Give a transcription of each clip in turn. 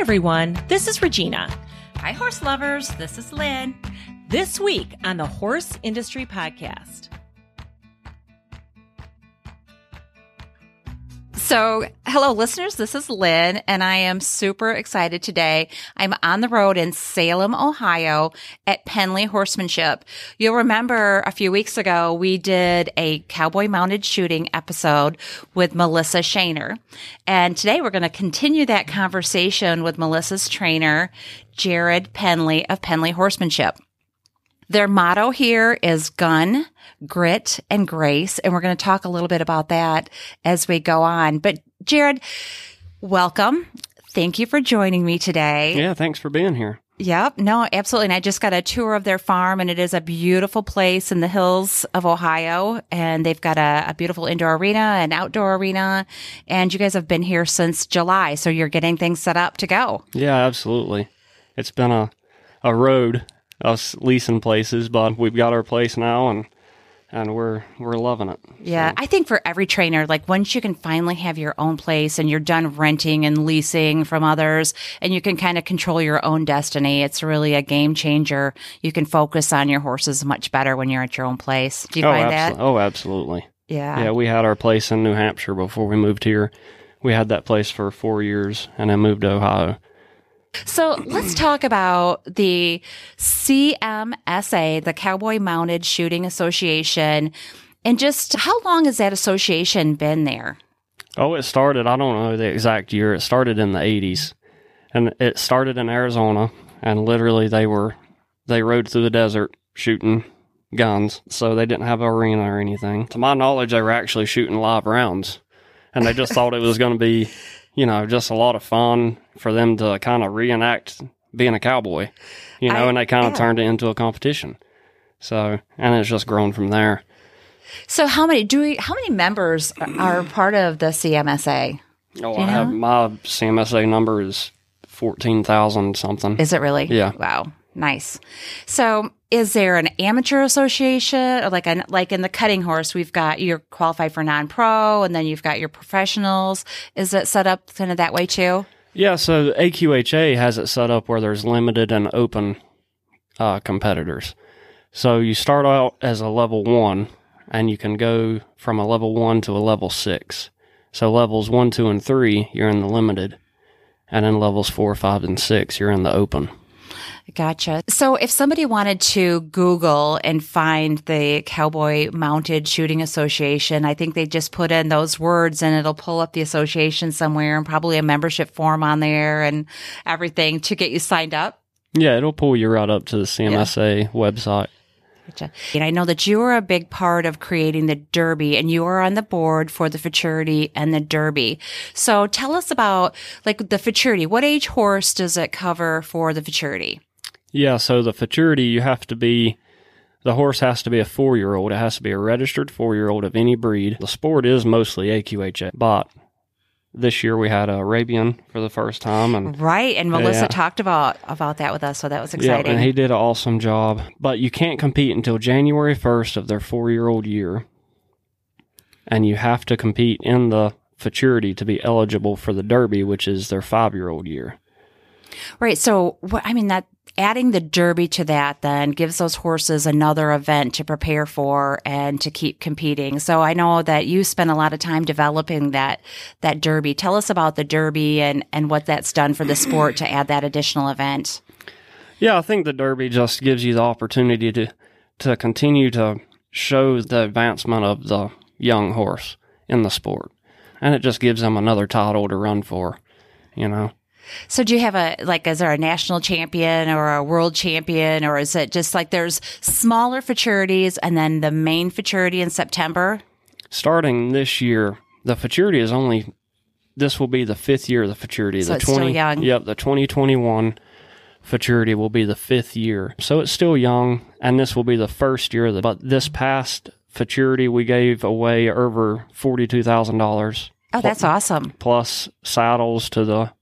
everyone. This is Regina. Hi, horse lovers. This is Lynn. This week on the Horse Industry Podcast. So, hello, listeners. This is Lynn, and I am super excited today. I'm on the road in Salem, Ohio at Penley Horsemanship. You'll remember a few weeks ago, we did a cowboy mounted shooting episode with Melissa Shaner. And today we're going to continue that conversation with Melissa's trainer, Jared Penley of Penley Horsemanship. Their motto here is gun, grit, and grace. And we're going to talk a little bit about that as we go on. But Jared, welcome. Thank you for joining me today. Yeah, thanks for being here. Yep. No, absolutely. And I just got a tour of their farm and it is a beautiful place in the hills of Ohio. And they've got a, a, beautiful indoor arena and outdoor arena. And you guys have been here since July. So you're getting things set up to go. Yeah, absolutely. It's been a, a road us leasing places, but we've got our place now and and we're we're loving it. Yeah, so. I think for every trainer, like once you can finally have your own place and you're done renting and leasing from others, and you can kind of control your own destiny, it's really a game changer. You can focus on your horses much better when you're at your own place. Do you oh, find that? Oh, absolutely. Yeah. Yeah, we had our place in New Hampshire before we moved here. We had that place for four years, and then moved to Ohio. So let's talk about the CMSA, the Cowboy Mounted Shooting Association, and just how long has that association been there? Oh, it started, I don't know the exact year. It started in the 80s. And it started in Arizona, and literally they were, they rode through the desert shooting guns. So they didn't have an arena or anything. To my knowledge, they were actually shooting live rounds. And they just thought it was going to be you know, just a lot of fun for them to kind of reenact being a cowboy, you know, I, and they kind of yeah. turned it into a competition. So, and it's just grown from there. So, how many do we? How many members are part of the CMSA? Oh, I know? have my CMSA number is fourteen thousand something. Is it really? Yeah. Wow. Nice. So, is there an amateur association or like a, like in the cutting horse, we've got you're qualified for non pro and then you've got your professionals. Is it set up kind of that way too? Yeah. So AQHA has it set up where there's limited and open uh, competitors. So you start out as a level one and you can go from a level one to a level six. So levels one, two, and three, you're in the limited. And then levels four, five, and six, you're in the open. Gotcha. So if somebody wanted to Google and find the Cowboy Mounted Shooting Association, I think they just put in those words and it'll pull up the association somewhere and probably a membership form on there and everything to get you signed up. Yeah, it'll pull you right up to the CMSA yeah. website. Gotcha. And I know that you are a big part of creating the Derby and you are on the board for the Futurity and the Derby. So tell us about like the Futurity. What age horse does it cover for the Futurity? Yeah, so the futurity, you have to be, the horse has to be a four year old. It has to be a registered four year old of any breed. The sport is mostly AQHA, but this year we had a Arabian for the first time, and right. And Melissa yeah. talked about about that with us, so that was exciting. Yeah, and he did an awesome job. But you can't compete until January first of their four year old year, and you have to compete in the futurity to be eligible for the Derby, which is their five year old year. Right. So, I mean, that adding the Derby to that then gives those horses another event to prepare for and to keep competing. So I know that you spent a lot of time developing that, that Derby. Tell us about the Derby and, and what that's done for the sport to add that additional event. Yeah, I think the Derby just gives you the opportunity to, to continue to show the advancement of the young horse in the sport. And it just gives them another title to run for, you know. So do you have a like is there a national champion or a world champion or is it just like there's smaller futurities and then the main futurity in September? Starting this year, the futurity is only this will be the fifth year of the futurity. So the it's 20, still young. Yep, the 2021 futurity will be the fifth year. So it's still young and this will be the first year of the, but this past futurity we gave away over $42,000. Oh, that's awesome. Plus saddles to the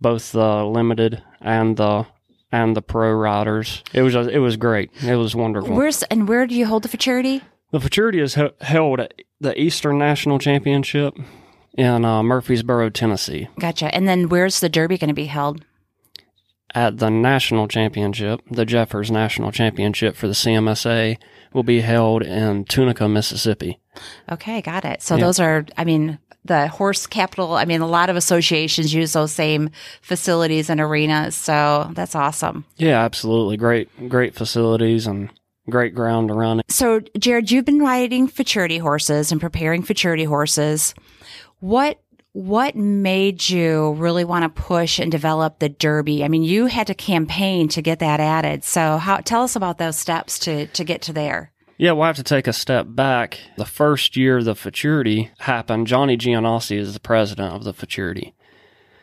both the limited and the and the pro riders. It was it was great. It was wonderful. Where's and where do you hold the futurity? The futurity is held at the Eastern National Championship in uh, Murfreesboro, Tennessee, Gotcha. And then where's the Derby going to be held? At the national championship. The Jeffers National Championship for the CMSA will be held in Tunica, Mississippi. Okay, got it. So Yeah. those are, I mean, the horse capital. I mean, a lot of associations use those same facilities and arenas. So that's awesome. Yeah, absolutely. Great, great facilities and great ground to run. So, Jared, you've been riding futurity horses and preparing futurity horses. What what made you really want to push and develop the Derby? I mean, you had to campaign to get that added. So, how tell us about those steps to to get to there. Yeah, we'll have to take a step back. The first year the futurity happened, Johnny Giannossi is the president of the futurity.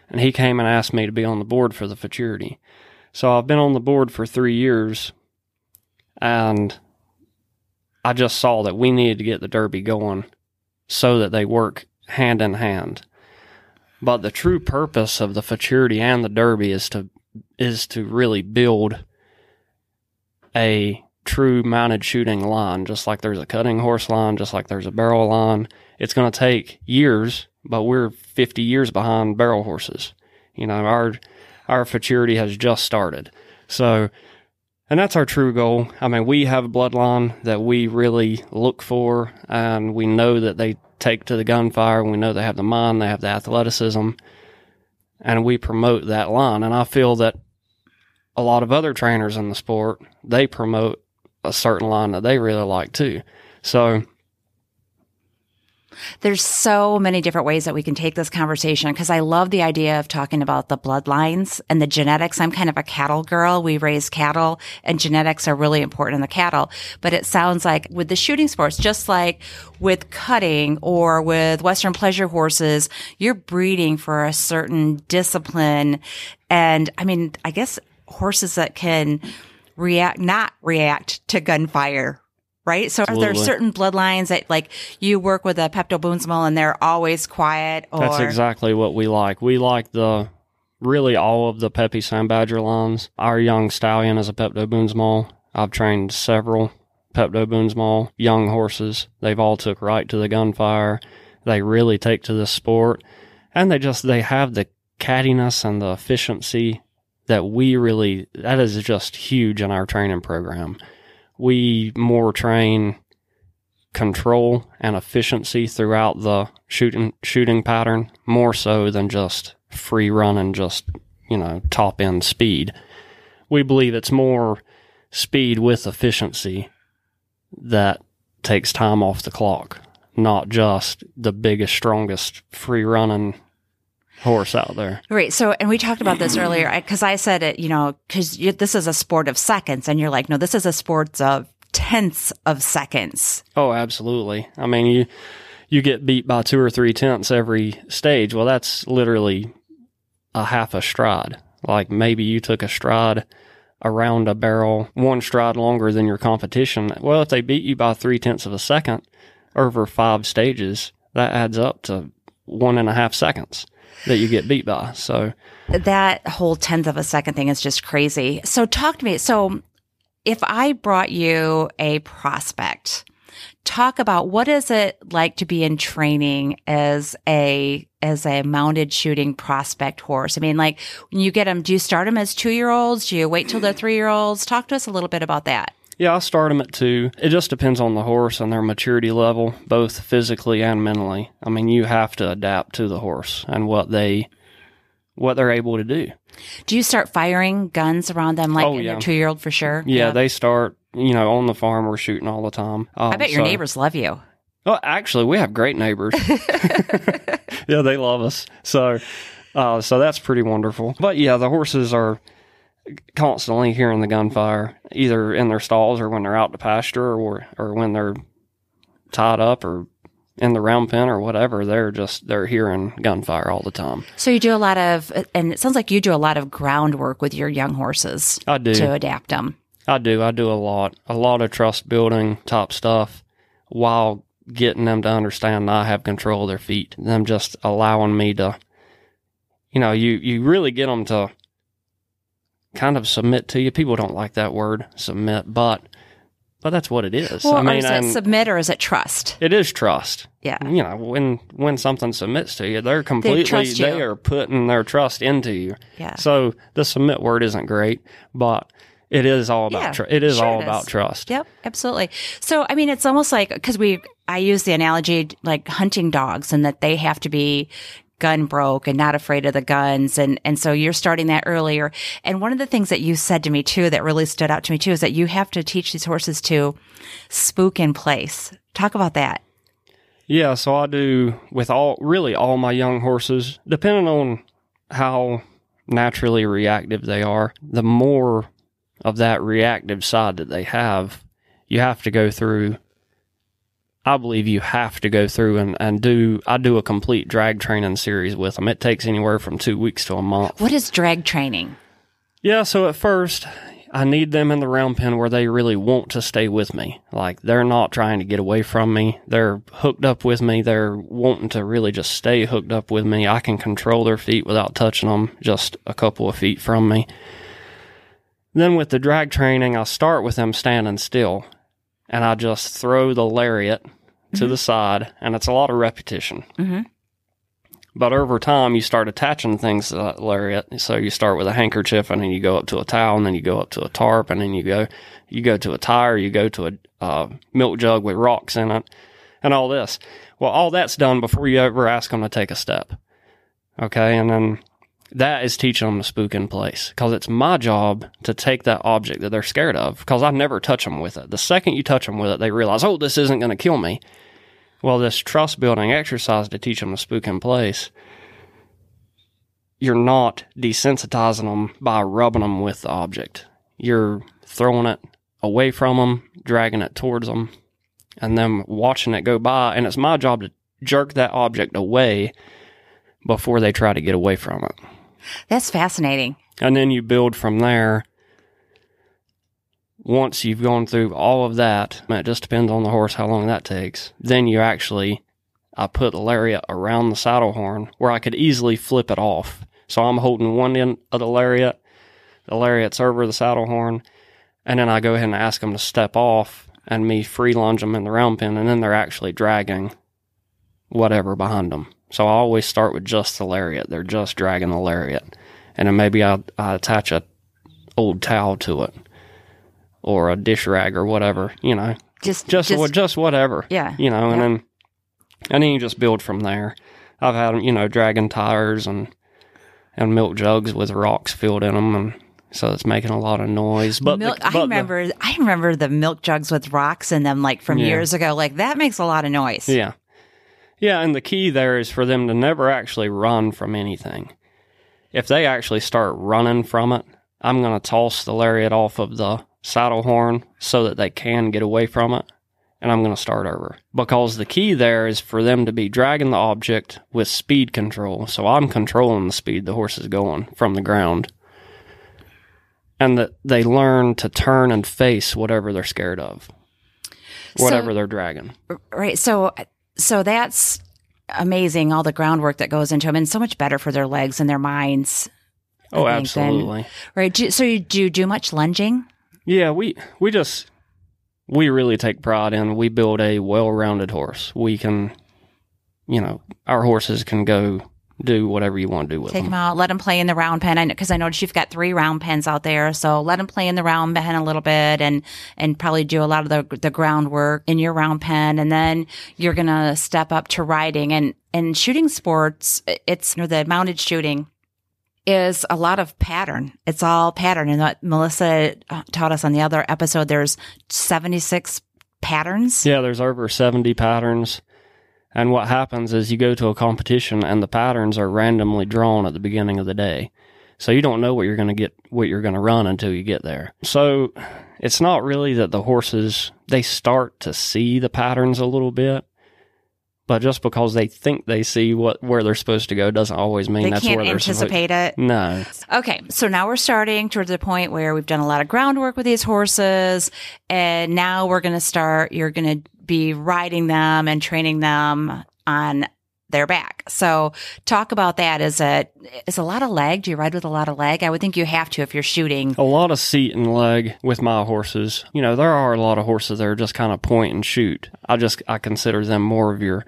And he came and asked me to be on the board for the futurity. So I've been on the board for three years and I just saw that we needed to get the Derby going so that they work hand in hand. But the true purpose of the futurity and the Derby is to is to really build a true mounted shooting line, just like there's a cutting horse line, just like there's a barrel line. It's going to take years, but we're 50 years behind barrel horses. You know, our our futurity has just started. So, and that's our true goal. I mean, we have a bloodline that we really look for, and we know that they take to the gunfire, we know they have the mind, they have the athleticism, and we promote that line. And I feel that a lot of other trainers in the sport, they promote a certain line that they really like too. So, There's so many different ways that we can take this conversation because I love the idea of talking about the bloodlines and the genetics. I'm kind of a cattle girl. We raise cattle and genetics are really important in the cattle. But it sounds like with the shooting sports, just like with cutting or with Western pleasure horses, you're breeding for a certain discipline. And I mean, I guess horses that can react, not react to gunfire, right? So are there certain bloodlines that like you work with a Pepto Bismol and they're always quiet or That's exactly what we like. We like the really all of the Peppy San Badger lines. Our young stallion is a Peptoboonsmal. I've trained several Peptoboonsmal young horses. They've all took right to the gunfire. They really take to this sport, and they just they have the cattiness and the efficiency that we really that is just huge in our training program. We more train control and efficiency throughout the shooting shooting pattern more so than just free running just you know top end speed. We believe it's more speed with efficiency that takes time off the clock not just the biggest strongest free running horse out there Right. So, and we talked about this earlier because I said it, you know, because this is a sport of seconds, and you're like, no, this is a sport of tenths of seconds. Oh, absolutely. I mean, you you get beat by two or three tenths every stage. Well, that's literally a half a stride. Like maybe you took a stride around a barrel, one stride longer than your competition. Well, if they beat you by three tenths of a second over five stages, that adds up to one and a half seconds that you get beat by. So, That whole tenth of a second thing is just crazy. So, talk to me. So, if I brought you a prospect, talk about what is it like to be in training as a as a mounted shooting prospect horse. I mean, like when you get them, do you start them as two year olds? Do you wait till they're three year olds? Talk to us a little bit about that. Yeah, I start them at two. It just depends on the horse and their maturity level, both physically and mentally. I mean, you have to adapt to the horse and what they what they're able to do. Do you start firing guns around them like Oh, yeah. your two year old for sure? Yeah, they start. You know, on the farm, we're shooting all the time. Um, I bet your so- neighbors love you. Well, actually, we have great neighbors. yeah, they love us. So, uh, so that's pretty wonderful. But yeah, the horses are constantly hearing the gunfire, either in their stalls or when they're out to pasture, or or when they're tied up or in the round pen or whatever. They're just they're hearing gunfire all the time. So you do a lot of, and it sounds like you do a lot of groundwork with your young horses I do. to adapt them. I do. I do a lot, a lot of trust building type stuff while getting them to understand I have control of their feet. Them just allowing me to, you know, you, you really get them to kind of submit to you. People don't like that word, submit, but but that's what it is. Well, I mean, is it submit or is it trust? it is trust. Yeah. You know, when when something submits to you, they're completely trust they, are putting their trust into you. Yeah. So the submit word isn't great, but it is all about Yeah, tr- it is sure all it about trust. Yep, absolutely. So, I mean, it's almost like because we, I use the analogy like hunting dogs and that they have to be gun broke and not afraid of the guns. And, and so you're starting that earlier. And one of the things that you said to me too that really stood out to me too is that you have to teach these horses to spook in place. Talk about that. Yeah, so I do with all really all my young horses, depending on how naturally reactive they are, the more of that reactive side that they have, you have to go through I believe you have to go through and, and do I do a complete drag training series with them. It takes anywhere from two weeks to a month. What is drag training? Yeah, so at first, I need them in the round pen where they really want to stay with me. Like they're not trying to get away from me. They're hooked up with me. They're wanting to really just stay hooked up with me. I can control their feet without touching them, just a couple of feet from me. Then with the drag training, I start with them standing still and I just throw the lariat to the side and it's a lot of repetition. Mhm. But over time, you start attaching things to that lariat. So you start with a handkerchief, and then you go up to a towel, and then you go up to a tarp, and then you go, you go to a tire, you go to a uh, milk jug with rocks in it, and all this. Well, all that's done before you ever ask them to take a step. Okay, and then that is teaching them to spook in place because it's my job to take that object that they're scared of because I never touch them with it. The second you touch them with it, they realize, oh, this isn't going to kill me. Well, this trust building exercise to teach them to spook in place, you're not desensitizing them by rubbing them with the object. You're throwing it away from them, dragging it towards them, and then watching it go by. And it's my job to jerk that object away before they try to get away from it. That's fascinating. And then you build from there. Once you've gone through all of that, it just depends on the horse how long that takes. Then you actually, I put the lariat around the saddle horn where I could easily flip it off. So I'm holding one end of the lariat, the lariat's over the saddle horn, and then I go ahead and ask them to step off and me free lunge them in the round pin, and then they're actually dragging whatever behind them. So I always start with just the lariat. They're just dragging the lariat, and then maybe I, I attach a old towel to it or a dish rag or whatever. You know, Just, just just, what just whatever. yeah. You know, and Yeah. then and then you just build from there. I've had you know dragging tires and and milk jugs with rocks filled in them, and so it's making a lot of noise. But the- but I the- remember, I remember the milk jugs with rocks in them, like from Yeah. years ago. Like that makes a lot of noise. Yeah. Yeah, and the key there is for them to never actually run from anything. If they actually start running from it, I'm going to toss the lariat off of the saddle horn so that they can get away from it, and I'm going to start over. Because the key there is for them to be dragging the object with speed control. So I'm controlling the speed the horse is going from the ground. And that they learn to turn and face whatever they're scared of, So- whatever they're dragging. Right. So, so that's amazing. All the groundwork that goes into them, and so much better for their legs and their minds. Oh, think absolutely. Right. Do, so, you do you do much lunging? Yeah, we we just we really take pride in we build a well-rounded horse. We can, you know, our horses can go do whatever you want to do with them. Take them. them out, let them play in the round pen. I because I noticed you've got three round pens out there, so let them play in the round pen a little bit, and and probably do a lot of the the groundwork in your round pen, and then you're gonna step up to riding and and shooting sports. It's you know, the mounted shooting is a lot of pattern. It's all pattern, and what Melissa uh, taught us on the other episode. There's 76 patterns. Yeah, there's over 70 patterns. And what happens is you go to a competition and the patterns are randomly drawn at the beginning of the day. So you don't know what you're going to get, what you're going to run until you get there. So it's not really that the horses, they start to see the patterns a little bit. But just because they think they see what where they're supposed to go doesn't always mean They that's can't where they're supposed. anticipate it. No, Okay, so now we're starting towards the point where we've done a lot of groundwork with these horses, and now we're going to start. You're going to be riding them and training them on their back. So talk about that. Is it is a lot of leg? Do you ride with a lot of leg? I would think you have to if you're shooting. A lot of seat and leg with my horses. You know, there are a lot of horses that are just kind of point and shoot. I just I consider them more of your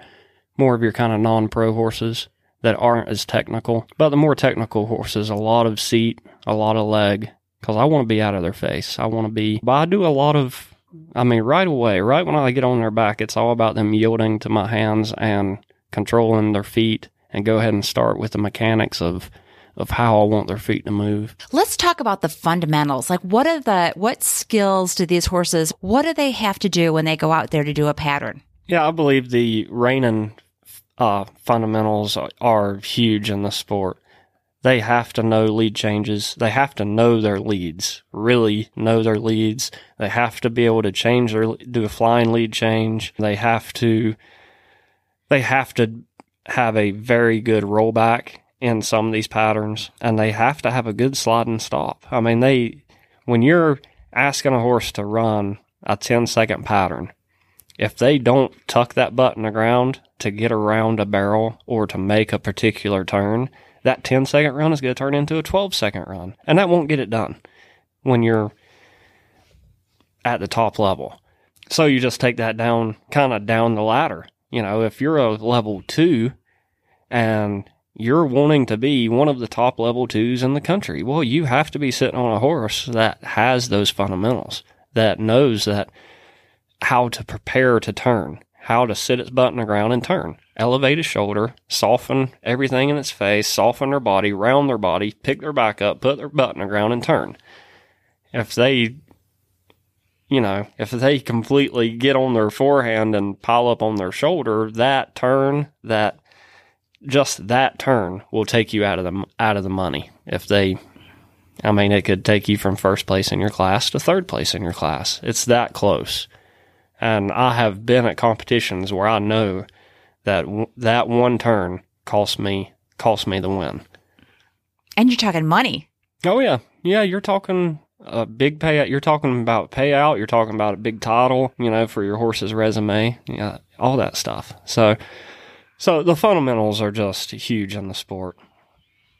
more of your kind of non-pro horses that aren't as technical. But the more technical horses, a lot of seat, a lot of leg, because I want to be out of their face. I want to be. But I do a lot of. I mean, right away, right when I get on their back, it's all about them yielding to my hands and controlling their feet, and go ahead and start with the mechanics of of how I want their feet to move. Let's talk about the fundamentals. Like what are the what skills do these horses what do they have to do when they go out there to do a pattern? Yeah, I believe the reining uh, fundamentals are huge in the sport. They have to know lead changes. They have to know their leads, really know their leads. They have to be able to change their, do a flying lead change. They have to, they have to have a very good rollback in some of these patterns and they have to have a good slide and stop. I mean, they, when you're asking a horse to run a 10 second pattern, if they don't tuck that butt in the ground to get around a barrel or to make a particular turn, that 10 second run is going to turn into a 12 second run. And that won't get it done when you're at the top level. So you just take that down, kind of down the ladder. You know, if you're a level two and you're wanting to be one of the top level twos in the country, well, you have to be sitting on a horse that has those fundamentals, that knows that how to prepare to turn, how to sit its butt in the ground and turn. Elevate its shoulder, soften everything in its face, soften their body, round their body, pick their back up, put their butt in the ground and turn. If they, you know, if they completely get on their forehand and pile up on their shoulder, that turn, that, just that turn will take you out of the, out of the money. If they, I mean, it could take you from first place in your class to third place in your class. It's that close. And I have been at competitions where I know that w- that one turn cost me cost me the win. And you're talking money. Oh yeah, yeah. You're talking a big payout. You're talking about payout. You're talking about a big title. You know, for your horse's resume. Yeah, all that stuff. So, so the fundamentals are just huge in the sport.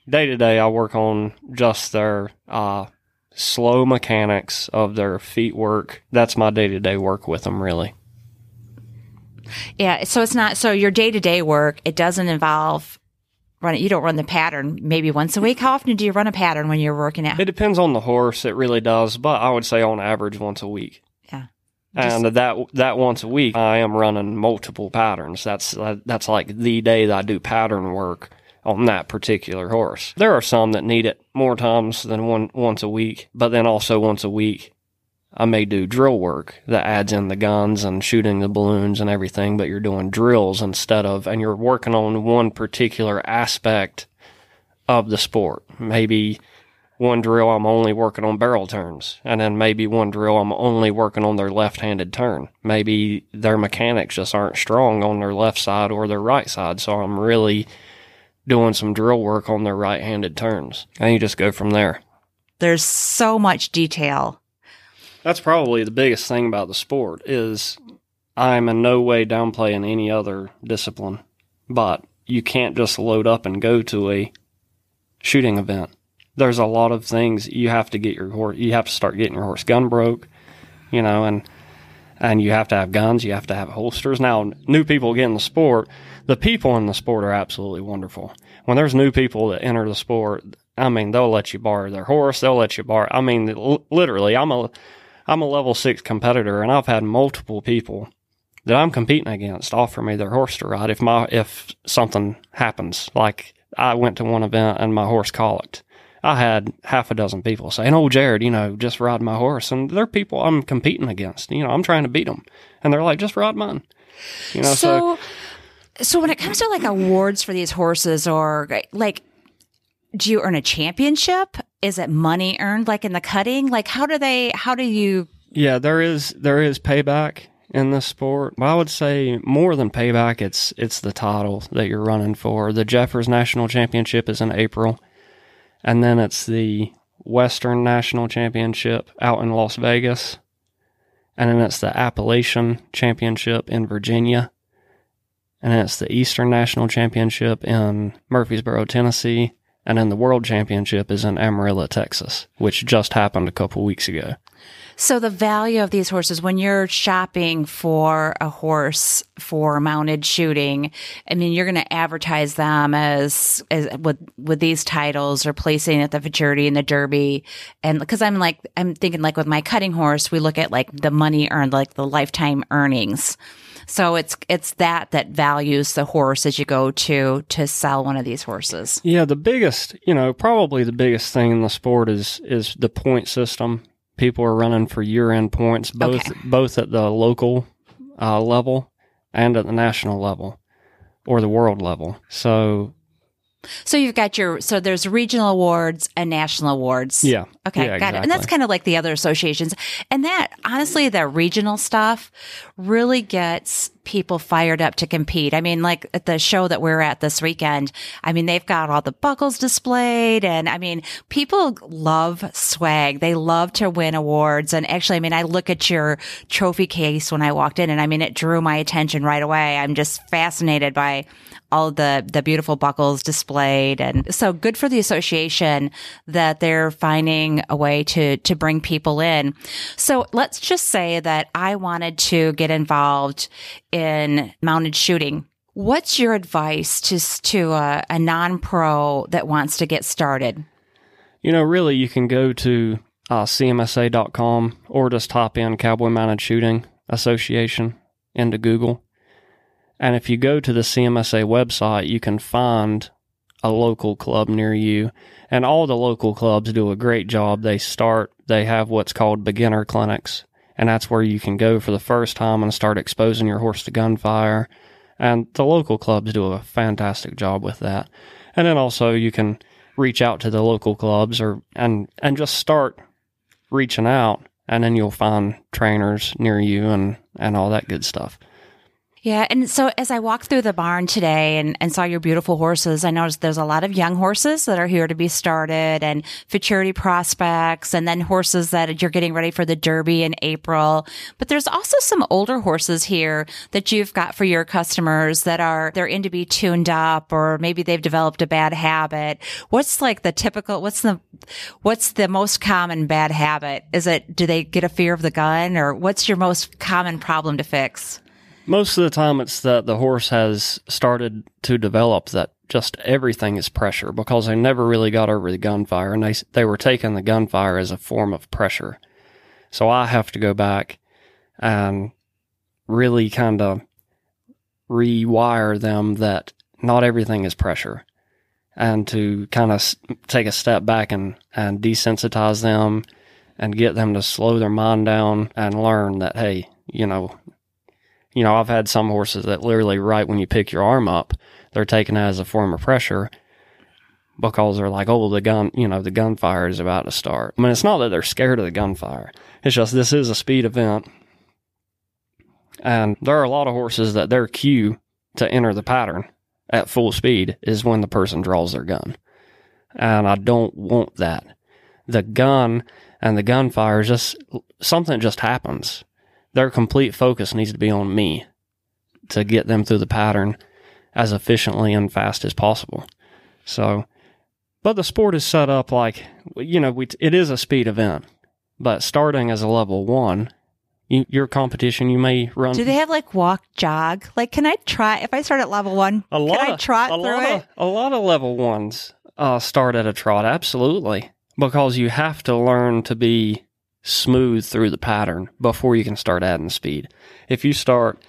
Day to day, I work on just their uh, slow mechanics of their feet work. That's my day to day work with them, really. Yeah. So it's not, so your day to day work, it doesn't involve running, you don't run the pattern maybe once a week. How often do you run a pattern when you're working out? It depends on the horse. It really does. But I would say on average once a week. Yeah. and that that once a week, I am running multiple patterns. That's that's like the day that I do pattern work on that particular horse. There are some that need it more times than one once a week, but then also once a week I may do drill work that adds in the guns and shooting the balloons and everything, but you're doing drills instead of and you're working on one particular aspect of the sport. Maybe one drill I'm only working on barrel turns, and then maybe one drill I'm only working on their left-handed turn. Maybe their mechanics just aren't strong on their left side or their right side, so I'm really doing some drill work on their right handed turns. And you just go from there. There's so much detail. That's probably the biggest thing about the sport is I'm in no way downplaying any other discipline, but you can't just load up and go to a shooting event. There's a lot of things you have to get your horse. You have to start getting your horse gun broke, you know, and and you have to have guns. You have to have holsters. Now, new people get in the sport the people in the sport are absolutely wonderful. When there's new people that enter the sport, I mean, they'll let you borrow their horse. They'll let you borrow. I mean, literally, I'm a, I'm a level six competitor and I've had multiple people that I'm competing against offer me their horse to ride if my, if something happens. Like I went to one event and my horse colicked. I had half a dozen people saying, "Oh, Jared, you know, just ride my horse," and they're people I'm competing against. You know, I'm trying to beat them, and they're like, "Just ride mine." You know, so, so so when it comes to like awards for these horses or like do you earn a championship? Is it money earned like in the cutting? Like how do they how do you Yeah, there is there is payback in this sport. But I would say more than payback, it's it's the title that you're running for. The Jeffers National Championship is in April. And then it's the Western National Championship out in Las Vegas. And then it's the Appalachian Championship in Virginia and it's the Eastern National Championship in Murfreesboro, Tennessee, and then the World Championship is in Amarillo, Texas, which just happened a couple weeks ago. So the value of these horses when you're shopping for a horse for mounted shooting, I mean you're going to advertise them as, as with with these titles or placing at the futurity and the derby and because I'm like I'm thinking like with my cutting horse we look at like the money earned like the lifetime earnings. So it's it's that that values the horse as you go to to sell one of these horses. Yeah, the biggest, you know, probably the biggest thing in the sport is is the point system people are running for year end points, both Okay. both at the local uh, level and at the national level or the world level. So So you've got your so there's regional awards and national awards. yeah, Okay, yeah, got it. And that's kind of like the other associations. And that, honestly, the regional stuff really gets people fired up to compete. I mean, like at the show that we're at this weekend, I mean, they've got all the buckles displayed. And I mean, people love swag. They love to win awards. And actually, I mean, I look at your trophy case when I walked in and I mean, it drew my attention right away. I'm just fascinated by all the the beautiful buckles displayed and so good for the association that they're finding a way to to bring people in. So let's just say that i wanted to get involved in mounted shooting. What's your advice to to a, a non-pro that wants to get started? You know, really, you can go to uh, CMSA.com or just type in Cowboy Mounted Shooting Association into Google. And if you go to the CMSA website, you can find a local club near you. And all the local clubs do a great job. They start, they have what's called beginner clinics. And that's where you can go for the first time and start exposing your horse to gunfire. And the local clubs do a fantastic job with that. And then also you can reach out to the local clubs or and and just start reaching out and then you'll find trainers near you and and all that good stuff. Yeah, and so as I walked through the barn today and, and saw your beautiful horses, I noticed there's a lot of young horses that are here to be started and futurity prospects and then horses that you're getting ready for the Derby in April. But there's also some older horses here that you've got for your customers that are they're in to be tuned up or maybe they've developed a bad habit. What's like the typical what's the what's the most common bad habit? Is it do they get a fear of the gun or what's your most common problem to fix? Most of the time it's that the horse has started to develop that just everything is pressure because they never really got over the gunfire and they they were taking the gunfire as a form of pressure. So I have to go back and really kind of rewire them that not everything is pressure and to kind of take a step back and, and desensitize them and get them to slow their mind down and learn that, hey, you know, you know, I've had some horses that literally right when you pick your arm up, they're taken as a form of pressure because they're like, oh, the gun, you know, the gunfire is about to start. I mean, it's not that they're scared of the gunfire. It's just this is a speed event. And there are a lot of horses that their cue to enter the pattern at full speed is when the person draws their gun. And I don't want that. The gun and the gunfire is just something just happens. Their complete focus needs to be on me to get them through the pattern as efficiently and fast as possible. So, but the sport is set up like, you know, we, it is a speed event, but starting as a level one, you, your competition, you may run. Do they have like walk jog? Like, can I try if I start at level one? A lot can I of, trot a through it? Of, a lot of level ones uh, start at a trot, absolutely, because you have to learn to be smooth through the pattern before you can start adding speed. If you start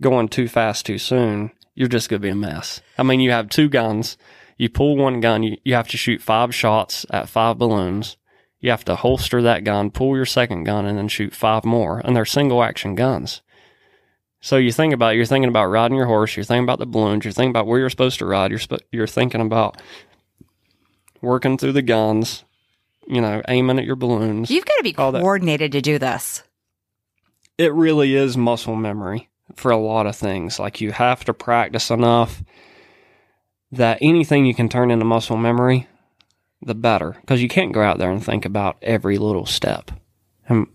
going too fast too soon, you're just going to be a mess. I mean, you have two guns. You pull one gun, you, you have to shoot five shots at five balloons. You have to holster that gun, pull your second gun, and then shoot five more. And they're single action guns. So you think about you're thinking about riding your horse, you're thinking about the balloons, you're thinking about where you're supposed to ride, you're sp- you're thinking about working through the guns, you know, aiming at your balloons. You've got to be all that. coordinated to do this. it really is muscle memory for a lot of things. Like you have to practice enough that anything you can turn into muscle memory, the better. Because you can't go out there and think about every little step. And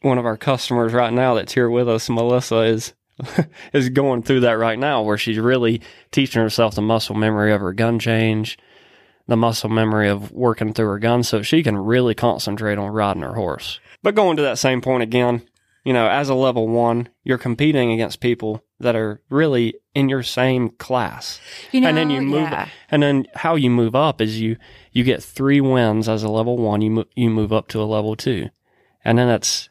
one of our customers right now that's here with us, Melissa, is is going through that right now where she's really teaching herself the muscle memory of her gun change, the muscle memory of working through her gun so she can really concentrate on riding her horse. But going to that same point again, you know, as a level one, you're competing against people that are really in your same class. You know, and then you move, yeah. and then how you move up is you, you get three wins as a level one, you, mo- you move up to a level two. And then it's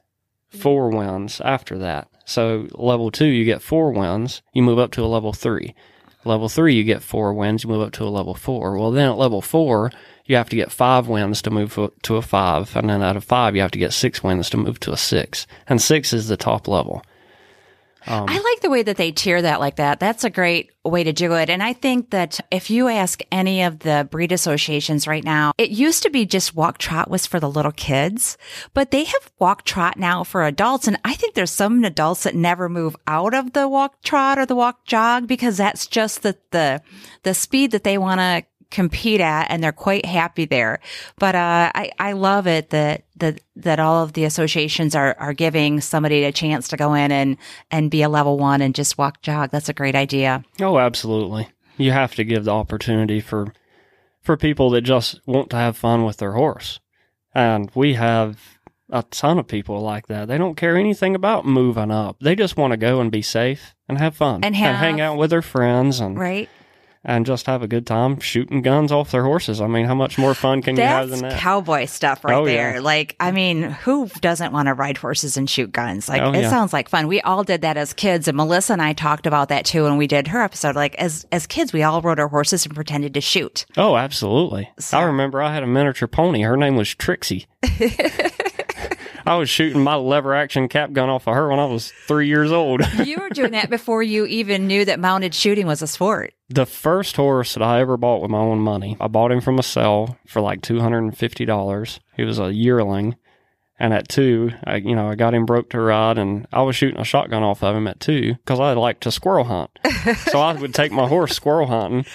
four wins after that. So level two, you get four wins, you move up to a level three. Level three, you get four wins, you move up to a level four. Well, then at level four, you have to get five wins to move to a five. And then out of five, you have to get six wins to move to a six. And six is the top level. Um, I like the way that they tier that like that. That's a great way to do it. And I think that if you ask any of the breed associations right now, it used to be just walk trot was for the little kids, but they have walk trot now for adults. And I think there's some adults that never move out of the walk trot or the walk jog because that's just the, the, the speed that they want to compete at and they're quite happy there. But uh, I, I love it that, that, that all of the associations are, are giving somebody a chance to go in and, and be a level one and just walk jog. That's a great idea. Oh, absolutely. You have to give the opportunity for for people that just want to have fun with their horse. And we have a ton of people like that. They don't care anything about moving up. They just want to go and be safe and have fun And have- hang out with their friends and Right? And just have a good time shooting guns off their horses. I mean, how much more fun can you have than that? cowboy stuff right Oh, yeah. there. Like, I mean, who doesn't want to ride horses and shoot guns? Like, Oh, it yeah. sounds like fun. We all did that as kids, and Melissa and I talked about that too when we did her episode. Like, as as kids, we all rode our horses and pretended to shoot. Oh, absolutely. So- I remember I had a miniature pony. Her name was Trixie. I was shooting my lever action cap gun off of her when I was three years old. You were doing that before you even knew that mounted shooting was a sport. the first horse that I ever bought with my own money, I bought him from a sale for like two hundred and fifty dollars. He was a yearling, and at two, I, you know, I got him broke to ride, and I was shooting a shotgun off of him at two because I like to squirrel hunt. so I would take my horse squirrel hunting,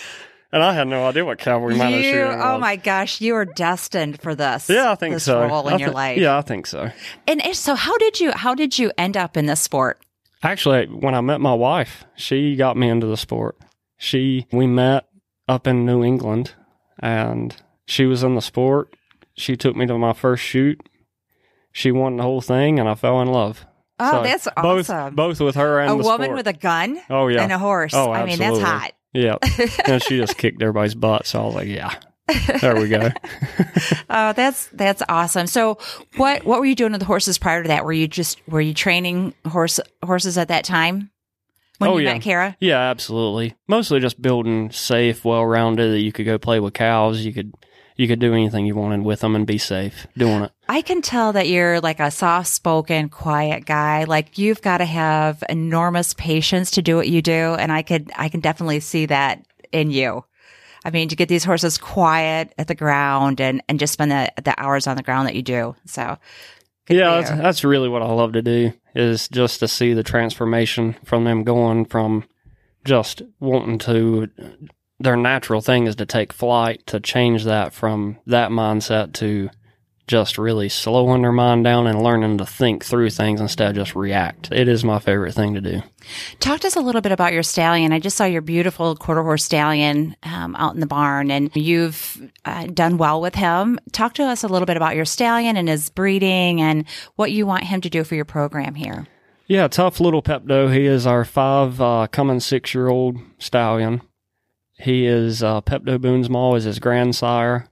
and I had no idea what cowboy mounted You, shooting oh was. my gosh, you are destined for this. Yeah, I think this so. Role in I your life. Yeah, I think so. And so, how did you how did you end up in this sport? Actually, when I met my wife, she got me into the sport. She, we met up in New England and she was in the sport. She took me to my first shoot. She won the whole thing and I fell in love. Oh, So that's both, awesome. Both with her and a woman sport. with a gun oh, yeah. and a horse. Oh, I mean, that's hot. Yeah. and she just kicked everybody's butt. So I was like, yeah, there we go. Oh, that's that's awesome. So, what what were you doing with the horses prior to that? Were you just were you training horse horses at that time when Oh, you yeah. met Kara? Yeah, absolutely. Mostly just building safe, well rounded that you could go play with cows. You could, you could do anything you wanted with them and be safe doing it. I can tell that you're like a soft spoken, quiet guy. Like you've got to have enormous patience to do what you do, and I could I can definitely see that in you. I mean, to get these horses quiet at the ground and and just spend the the hours on the ground that you do. So, yeah, that's, that's really what I love to do is just to see the transformation from them going from just wanting to their natural thing is to take flight to change that from that mindset to just really slowing their mind down and learning to think through things instead of just react. It is my favorite thing to do. Talk to us a little bit about your stallion. I just saw your beautiful quarter horse stallion um, out in the barn, and you've uh, done well with him. Talk to us a little bit about your stallion and his breeding and what you want him to do for your program here. Yeah, tough little Pepto. He is our five uh, coming six year old stallion. He is uh, Peptoboonsmal is his grandsire,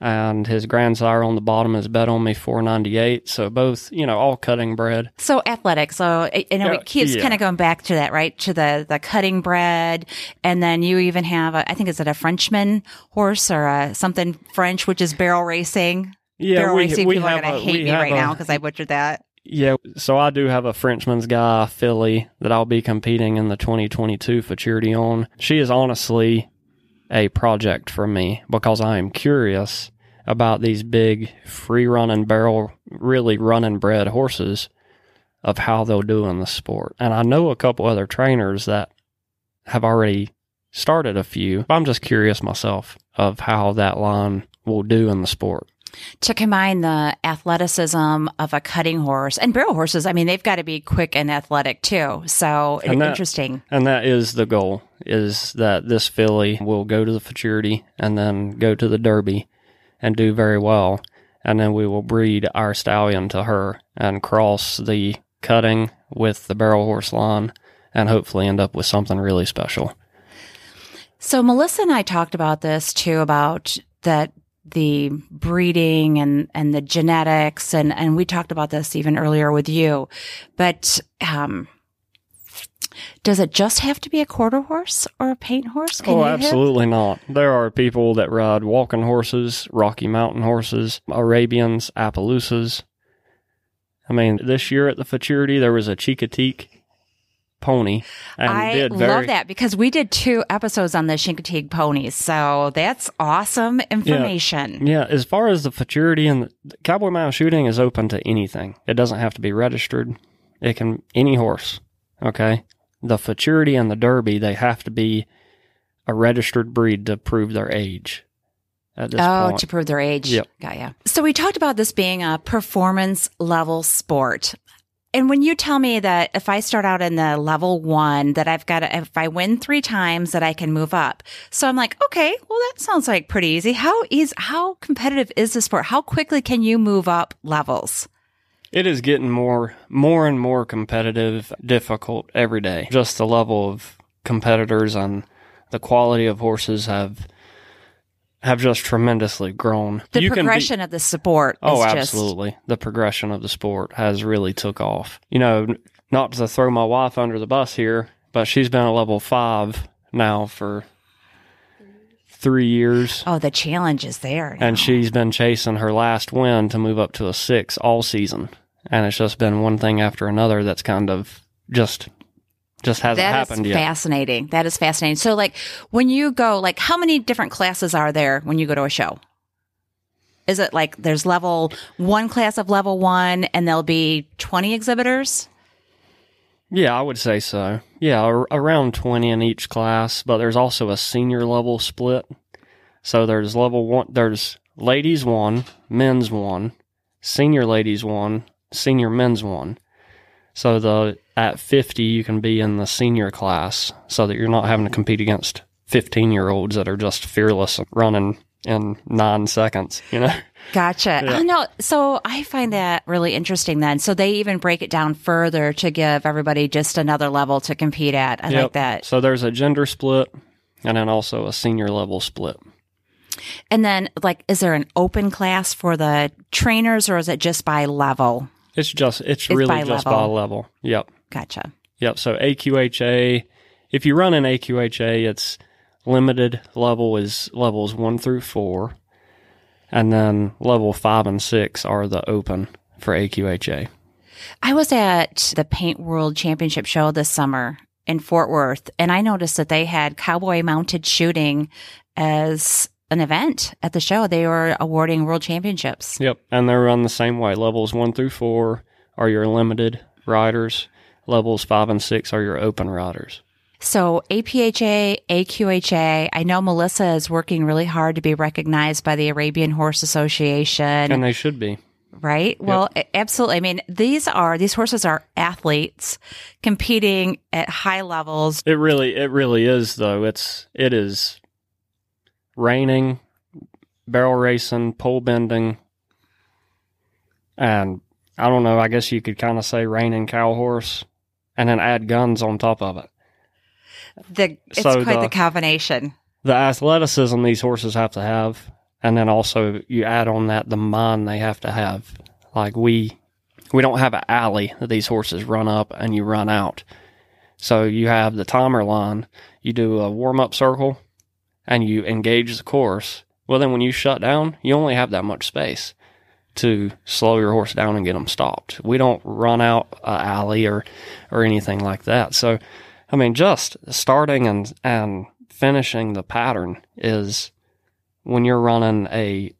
and his grandsire on the bottom is Bet on Me 498. So both, you know, all cutting bred. So athletic. So I I know it keeps yeah. kind of going back to that, right? To the the cutting bred, and then you even have, a, I think, is it a Frenchman horse or a, something French, which is barrel racing. Yeah, barrel we, racing. we People are going to hate me right a- now because I butchered that. Yeah, so I do have a Frenchman's Guy filly that I'll be competing in the 2022 Futurity on. She is honestly a project for me because I am curious about these big free running barrel, really running bred horses of how they'll do in the sport. And I know a couple other trainers that have already started a few. But I'm just curious myself of how that line will do in the sport. To combine the athleticism of a cutting horse and barrel horses. I mean, they've got to be quick and athletic too. So And that- interesting. And that is the goal is that this filly will go to the futurity and then go to the derby and do very well. And then we will breed our stallion to her and cross the cutting with the barrel horse line and hopefully end up with something really special. So Melissa and I talked about this too about that the breeding and and the genetics and and we talked about this even earlier with you. But um does it just have to be a quarter horse or a paint horse? Can oh, you hit- absolutely not. There are people that ride walking horses, Rocky Mountain horses, Arabians, Appaloosas. I mean, this year at the Futurity, there was a Chincoteague pony. And I very, love that because we did two episodes on the Chincoteague ponies. So that's awesome information. Yeah, as far as the futurity and the cowboy mile shooting is open to anything. It doesn't have to be registered. It can any horse. Okay, the futurity and the derby they have to be a registered breed to prove their age. At this Oh, point, to prove their age. Yep. Got ya. So we talked about this being a performance level sport. And when you tell me that if I start out in the level one, that I've got to, if I win three times, that I can move up. So I'm like, okay, well, that sounds like pretty easy. How is, how competitive is the sport? How quickly can you move up levels? it is getting more, more and more competitive, difficult every day. Just the level of competitors and the quality of horses have have just tremendously grown. The You can be- progression of the sport is Oh, just, absolutely. The progression of the sport has really took off. You know, not to throw my wife under the bus here, but she's been a level five now for three years. oh, the challenge is there. now. And she's been chasing her last win to move up to a six all season. And it's just been one thing after another that's kind of just just hasn't That is happened yet. fascinating. That is fascinating. So, like, when you go, like, how many different classes are there when you go to a show? Is it like there's level one class of level one, and there'll be twenty exhibitors? Yeah, I would say so. Yeah, ar- around 20 in each class, but there's also a senior level split. So there's level one, there's ladies one, men's one, senior ladies one, senior men's one. So the at 50 you can be in the senior class so that you're not having to compete against 15 year olds that are just fearless and running in 9 seconds, you know. Gotcha. Yeah. Oh no. So I find that really interesting. Then, so they even break it down further to give everybody just another level to compete at. I like that. So there's a gender split and then also a senior level split. And then, like, is there an open class for the trainers, or is it just by level? It's just it's, It's really by just level. by level. Yep. Gotcha. Yep. So AQHA, if you run an AQHA, it's limited level is levels one through four, and then level five and six are the open for AQHA. I was at the Paint World Championship show this summer in Fort Worth, and I noticed that they had cowboy mounted shooting as an event at the show. They were awarding world championships. Yep. And they're run the same way. Levels one through four are your limited riders. Levels five and six are your open riders. So APHA, AQHA, I know Melissa is working really hard to be recognized by the Arabian Horse Association. And they should be. right? Well, absolutely. I mean, these are these horses are athletes competing at high levels. It really it really is though. It's it is reining, barrel racing, pole bending, and I don't know, I guess you could kind of say reining cow horse and then add guns on top of it. The it's So quite the, the- combination. The athleticism these horses have to have and then also you add on that the mind they have to have. Like we we don't have an alley that these horses run up and you run out. So you have the timer line, you do a warm up circle, and you engage the course. Well, then when you shut down, you only have that much space to slow your horse down and get them stopped. We don't run out a alley or or anything like that. So, I mean, just starting and and finishing the pattern is when you're running a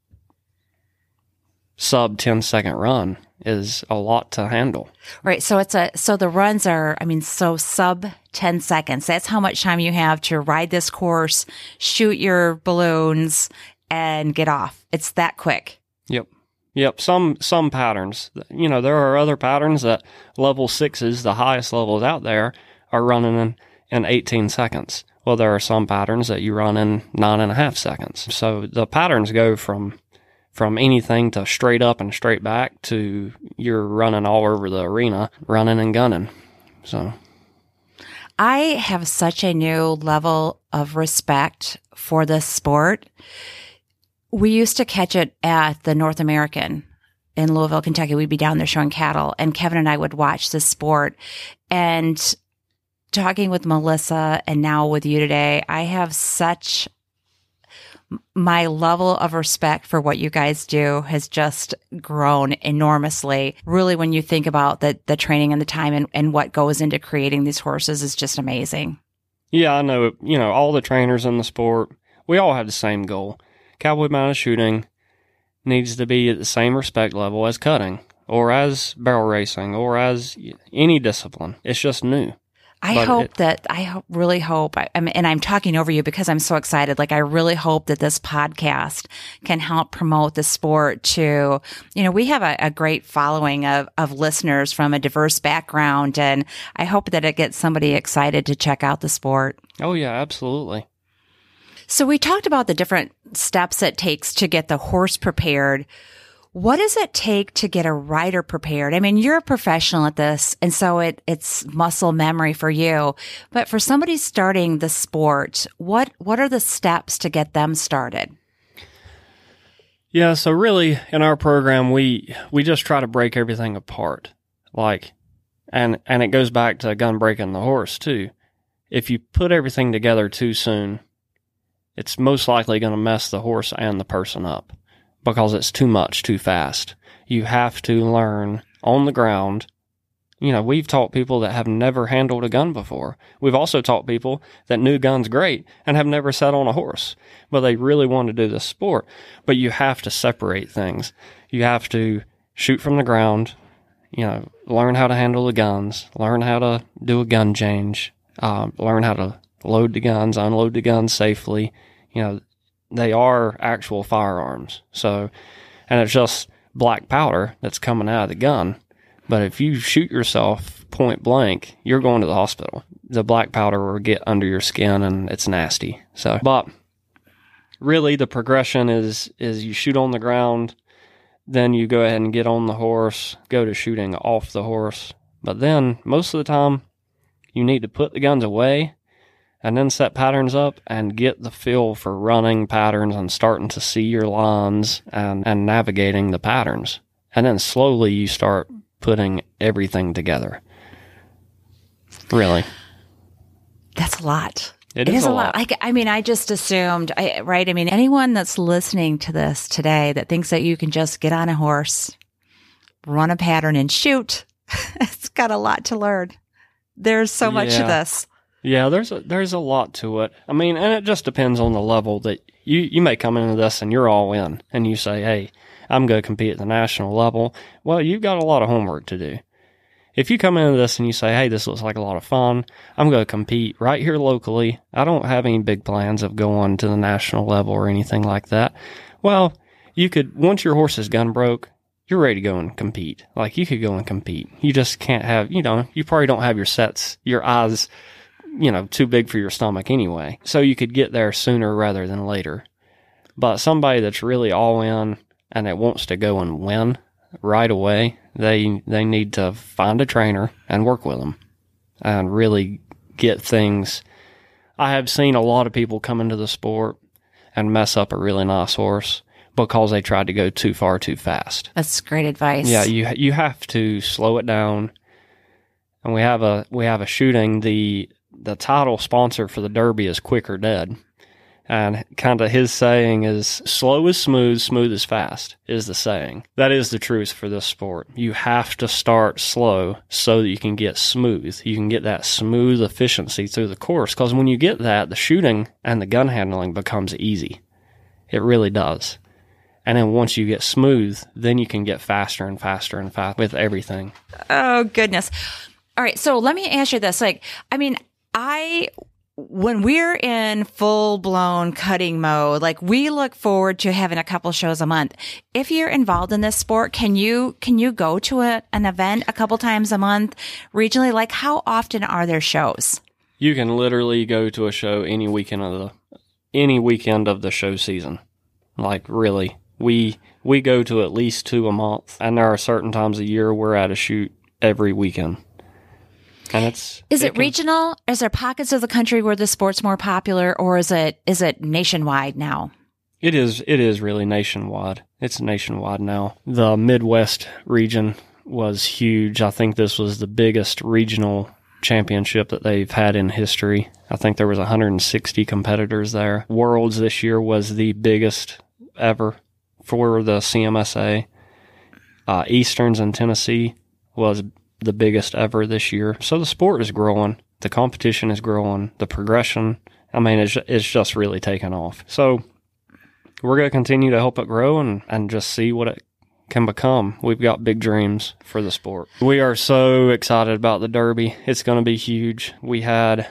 sub 10 second run is a lot to handle. Right. So it's a so the runs are I mean so sub 10 seconds. That's how much time you have to ride this course, shoot your balloons and get off. It's that quick. Yep. Yep. Some some patterns. You know, there are other patterns that level sixes, the highest levels out there, are running in, in 18 seconds. Well, there are some patterns that you run in nine and a half seconds. So the patterns go from from anything to straight up and straight back to you're running all over the arena, running and gunning. So I have such a new level of respect for this sport. We used to catch it at the North American in Louisville, Kentucky. We'd be down there showing cattle, and Kevin and I would watch this sport. And talking with Melissa and now with you today, I have such my level of respect for what you guys do has just grown enormously. Really, when you think about the, the training and the time and, and what goes into creating these horses is just amazing. Yeah, I know. You know, all the trainers in the sport, we all have the same goal. Cowboy mounted shooting needs to be at the same respect level as cutting or as barrel racing or as any discipline. It's just new. I but hope it, that I hope, really hope, I, am and I'm talking over you because I'm so excited. Like I really hope that this podcast can help promote the sport to, you know, we have a, a great following of, of listeners from a diverse background and I hope that it gets somebody excited to check out the sport. Oh yeah, absolutely. So we talked about the different steps it takes to get the horse prepared. What does it take to get a rider prepared? I mean, you're a professional at this, and so it, it's muscle memory for you. But for somebody starting the sport, what what are the steps to get them started? Yeah, so really in our program we we just try to break everything apart. Like and and it goes back to gun breaking the horse too. If you put everything together too soon, it's most likely going to mess the horse and the person up because it's too much too fast. You have to learn on the ground. You know, we've taught people that have never handled a gun before. We've also taught people that knew guns great and have never sat on a horse, but they really want to do this sport. But you have to separate things. You have to shoot from the ground, you know, learn how to handle the guns, learn how to do a gun change, uh, learn how to load the guns, unload the guns safely. You know, they are actual firearms. So, and it's just black powder that's coming out of the gun. But if you shoot yourself point blank, you're going to the hospital. The black powder will get under your skin and it's nasty. So, but really the progression is, is you shoot on the ground, then you go ahead and get on the horse, go to shooting off the horse. But then most of the time you need to put the guns away and then set patterns up and get the feel for running patterns and starting to see your lines and, and navigating the patterns. And then slowly you start putting everything together. Really. That's a lot. It, it is, is, a lot. lot. I, I, mean, I just assumed, I, right? I mean, anyone that's listening to this today that thinks that you can just get on a horse, run a pattern and shoot, it's got a lot to learn. There's so much yeah. to this. Yeah, there's a, there's a lot to it. I mean, and it just depends on the level that you you may come into this and you're all in, and you say, "Hey, I'm going to compete at the national level." Well, you've got a lot of homework to do. If you come into this and you say, "Hey, this looks like a lot of fun. I'm going to compete right here locally. I don't have any big plans of going to the national level or anything like that." Well, you could once your horse's gun broke, you're ready to go and compete. Like you could go and compete. You just can't have, you know, you probably don't have your sets, your eyes you know, too big for your stomach anyway. So you could get there sooner rather than later. But somebody that's really all in and that wants to go and win right away, they they need to find a trainer and work with them and really get things. I have seen a lot of people come into the sport and mess up a really nice horse because they tried to go too far too fast. That's great advice. Yeah, you you have to slow it down. And we have a we have a shooting the the title sponsor for the Derby is Quick or Dead. And kind of his saying is slow is smooth, smooth is fast is the saying. That is the truth for this sport. You have to start slow so that you can get smooth. You can get that smooth efficiency through the course. Cause when you get that, the shooting and the gun handling becomes easy. It really does. And then once you get smooth, then you can get faster and faster and faster with everything. Oh, goodness. All right. So let me ask you this. Like, I mean, I when we're in full blown cutting mode, like we look forward to having a couple shows a month. If you're involved in this sport, can you, can you go to a, an event a couple times a month regionally? Like how often are there shows? You can literally go to a show any weekend of the, any weekend of the show season. Like really, we, we go to at least two a month and there are certain times a year we're at a shoot every weekend. And it's Is it can- regional? Is there pockets of the country where the sport's more popular or is it, is it nationwide now? It is. It is really nationwide. It's nationwide now. The Midwest region was huge. I think this was the biggest regional championship that they've had in history. I think there was 160 competitors there. Worlds this year was the biggest ever for the CMSA. Uh, Easterns in Tennessee was the biggest ever this year. So the sport is growing. The competition is growing. The progression. I mean, it's, it's just really taken off. So we're going to continue to help it grow and, and just see what it can become. We've got big dreams for the sport. We are so excited about the Derby. It's going to be huge. We had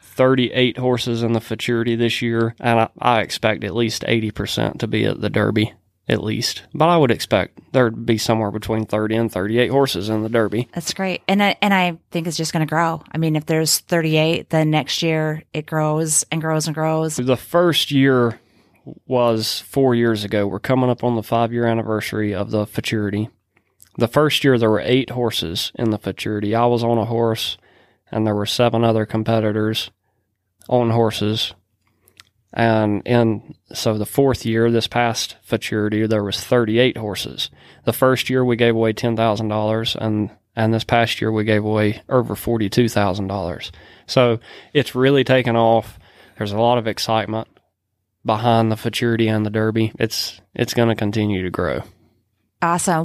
38 horses in the futurity this year, and I, I expect at least 80% to be at the Derby. At least, but I would expect there'd be somewhere between 30 and 38 horses in the Derby. That's great. And I, and I think it's just going to grow. I mean, if there's 38, then next year it grows and grows and grows. The first year was four years ago. We're coming up on the five year anniversary of the Futurity. The first year there were eight horses in the Futurity. I was on a horse, and there were seven other competitors on horses. And in so the fourth year, this past Futurity, there was 38 horses. The first year we gave away ten thousand dollars, and and this past year we gave away over forty two thousand dollars. So it's really taken off. There's a lot of excitement behind the Futurity and the Derby. It's it's going to continue to grow. Awesome.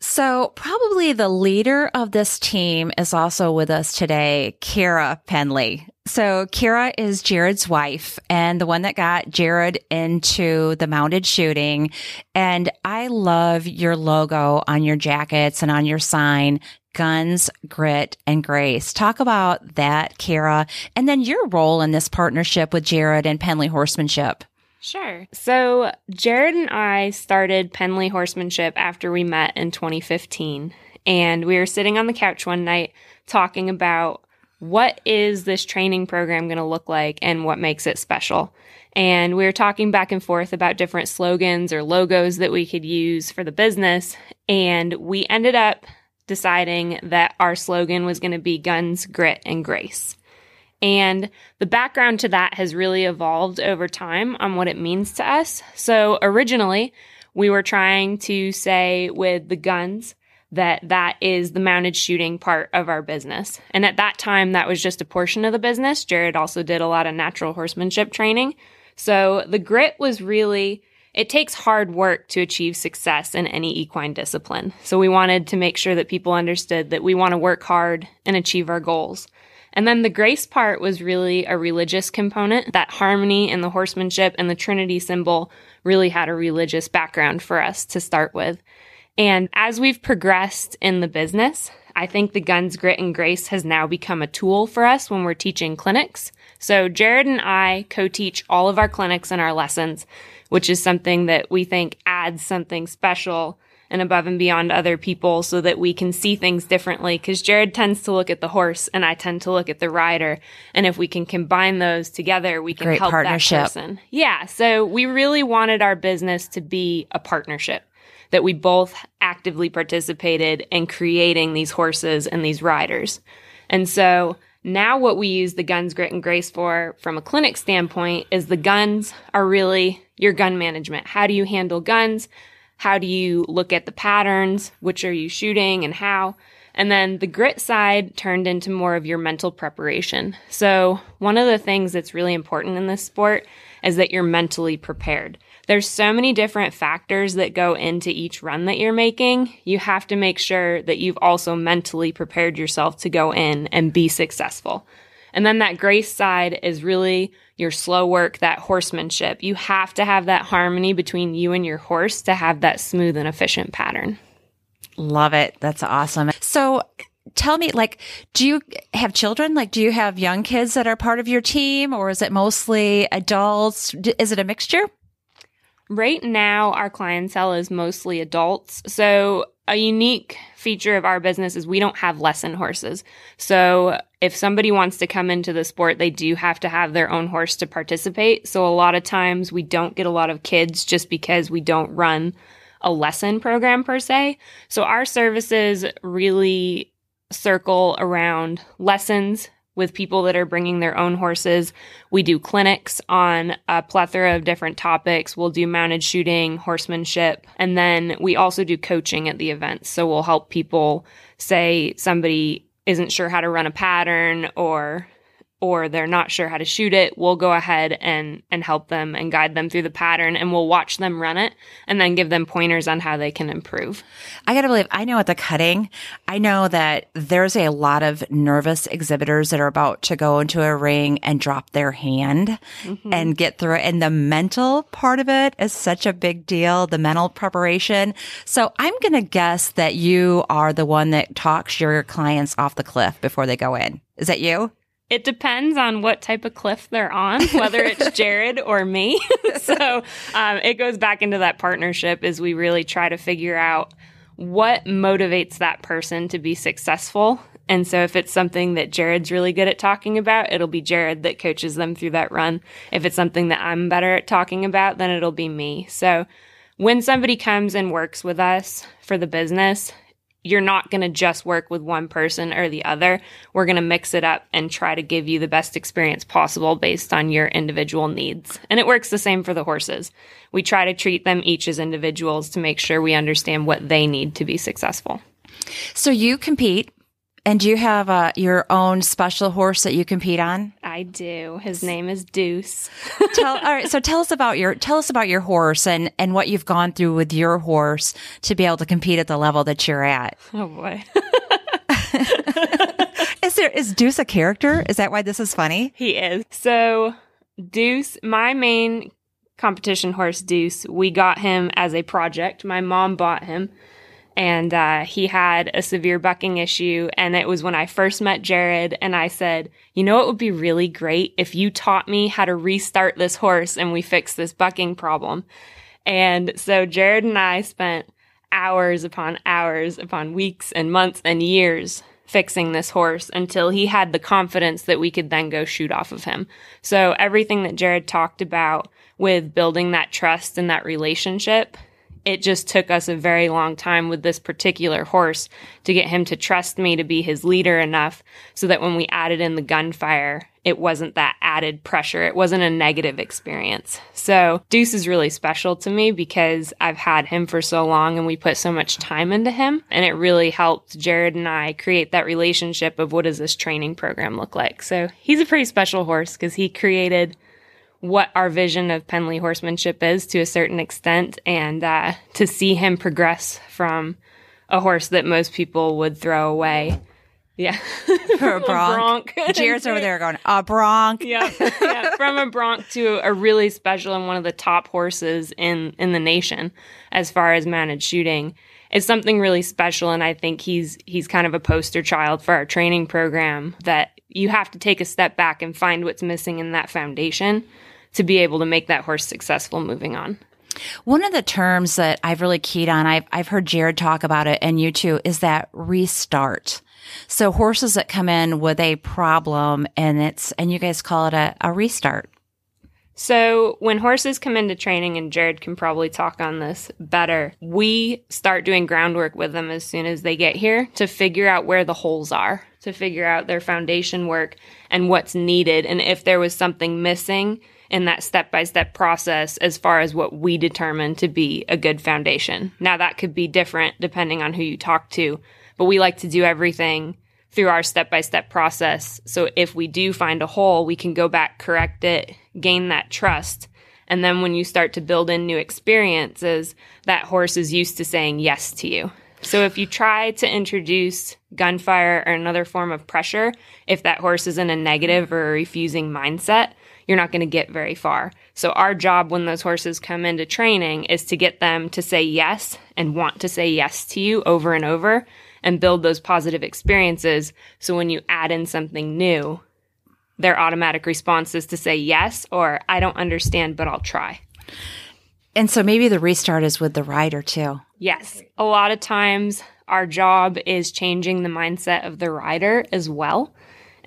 So probably the leader of this team is also with us today, Kara Penley. So Kara is Jared's wife and the one that got Jared into the mounted shooting. And I love your logo on your jackets and on your sign. Guns, grit, and grace. Talk about that, Kara, and then your role in this partnership with Jared and Penley Horsemanship. Sure. So, Jared and I started Penley Horsemanship after we met in 2015. And we were sitting on the couch one night talking about what is this training program going to look like and what makes it special. And we were talking back and forth about different slogans or logos that we could use for the business. And we ended up deciding that our slogan was going to be guns, grit, and grace. And the background to that has really evolved over time on what it means to us. So originally, we were trying to say with the guns that that is the mounted shooting part of our business. And at that time, that was just a portion of the business. Jared also did a lot of natural horsemanship training. So the grit was really it takes hard work to achieve success in any equine discipline. So we wanted to make sure that people understood that we want to work hard and achieve our goals. And then the grace part was really a religious component. That harmony and the horsemanship and the Trinity symbol really had a religious background for us to start with. And as we've progressed in the business, I think the Guns, Grit, and Grace has now become a tool for us when we're teaching clinics. So Jared and I co-teach all of our clinics and our lessons, which is something that we think adds something special and above and beyond other people so that we can see things differently. Cause Jared tends to look at the horse and I tend to look at the rider. And if we can combine those together, we can Great help partnership. that person. Yeah. So we really wanted our business to be a partnership that we both actively participated in creating these horses and these riders. And so now what we use the guns, grit, and grace for from a clinic standpoint is the guns are really your gun management. How do you handle guns? How do you look at the patterns? Which are you shooting and how? And then the grit side turned into more of your mental preparation. So one of the things that's really important in this sport is that you're mentally prepared. There's so many different factors that go into each run that you're making. You have to make sure that you've also mentally prepared yourself to go in and be successful. And then that grace side is really your slow work, that horsemanship. You have to have that harmony between you and your horse to have that smooth and efficient pattern. Love it. That's awesome. So tell me, like, do you have children? Like, do you have young kids that are part of your team or is it mostly adults? Is it a mixture? Right now, our clientele is mostly adults. So, a unique feature of our business is we don't have lesson horses. So, if somebody wants to come into the sport, they do have to have their own horse to participate. So, a lot of times we don't get a lot of kids just because we don't run a lesson program per se. So, our services really circle around lessons with people that are bringing their own horses. We do clinics on a plethora of different topics. We'll do mounted shooting, horsemanship, and then we also do coaching at the events. So we'll help people say somebody isn't sure how to run a pattern or or they're not sure how to shoot it, we'll go ahead and and help them and guide them through the pattern and we'll watch them run it and then give them pointers on how they can improve. I gotta believe, I know at the cutting, I know that there's a lot of nervous exhibitors that are about to go into a ring and drop their hand mm-hmm. and get through it. And the mental part of it is such a big deal, the mental preparation. So I'm gonna guess that you are the one that talks your clients off the cliff before they go in. Is that you? It depends on what type of cliff they're on, whether it's Jared or me. so um, it goes back into that partnership as we really try to figure out what motivates that person to be successful. And so if it's something that Jared's really good at talking about, it'll be Jared that coaches them through that run. If it's something that I'm better at talking about, then it'll be me. So when somebody comes and works with us for the business, you're not going to just work with one person or the other. We're going to mix it up and try to give you the best experience possible based on your individual needs. And it works the same for the horses. We try to treat them each as individuals to make sure we understand what they need to be successful. So you compete and you have uh, your own special horse that you compete on? I do. His name is Deuce. tell all right so tell us about your tell us about your horse and and what you've gone through with your horse to be able to compete at the level that you're at Oh boy. is there is deuce a character is that why this is funny He is. So, Deuce, my main competition horse, Deuce, we got him as a project. My mom bought him, and uh, he had a severe bucking issue. And it was when I first met Jared, and I said, You know, it would be really great if you taught me how to restart this horse and we fix this bucking problem. And so, Jared and I spent hours upon hours upon weeks and months and years fixing this horse until he had the confidence that we could then go shoot off of him. So everything that Jared talked about with building that trust and that relationship, it just took us a very long time with this particular horse to get him to trust me to be his leader enough so that when we added in the gunfire, it wasn't that added pressure. It wasn't a negative experience. So Deuce is really special to me because I've had him for so long and we put so much time into him. And it really helped Jared and I create that relationship of what does this training program look like. So he's a pretty special horse because he created what our vision of Penley horsemanship is to a certain extent. And uh, to see him progress from a horse that most people would throw away. Yeah. for a bronc, Jared's over there going a bronc yeah, yeah, from a bronc to a really special and one of the top horses in in the nation as far as mounted shooting. It's something really special, and I think he's he's kind of a poster child for our training program. That you have to take a step back and find what's missing in that foundation to be able to make that horse successful moving on. One of the terms that I've really keyed on, I've, I've heard Jared talk about it and you too, is that restart. So horses that come in with a problem and it's, and you guys call it a, a restart. So when horses come into training, and Jared can probably talk on this better, we start doing groundwork with them as soon as they get here to figure out where the holes are, to figure out their foundation work and what's needed, and if there was something missing in that step by step process as far as what we determine to be a good foundation. Now, that could be different depending on who you talk to, but we like to do everything through our step by step process. So if we do find a hole, we can go back, correct it, gain that trust. And then when you start to build in new experiences, that horse is used to saying yes to you. So if you try to introduce gunfire or another form of pressure, if that horse is in a negative or a refusing mindset, you're not going to get very far. So our job when those horses come into training is to get them to say yes and want to say yes to you over and over and build those positive experiences. So when you add in something new, their automatic response is to say yes or I don't understand, but I'll try. And so maybe the restart is with the rider too. Yes. A lot of times our job is changing the mindset of the rider as well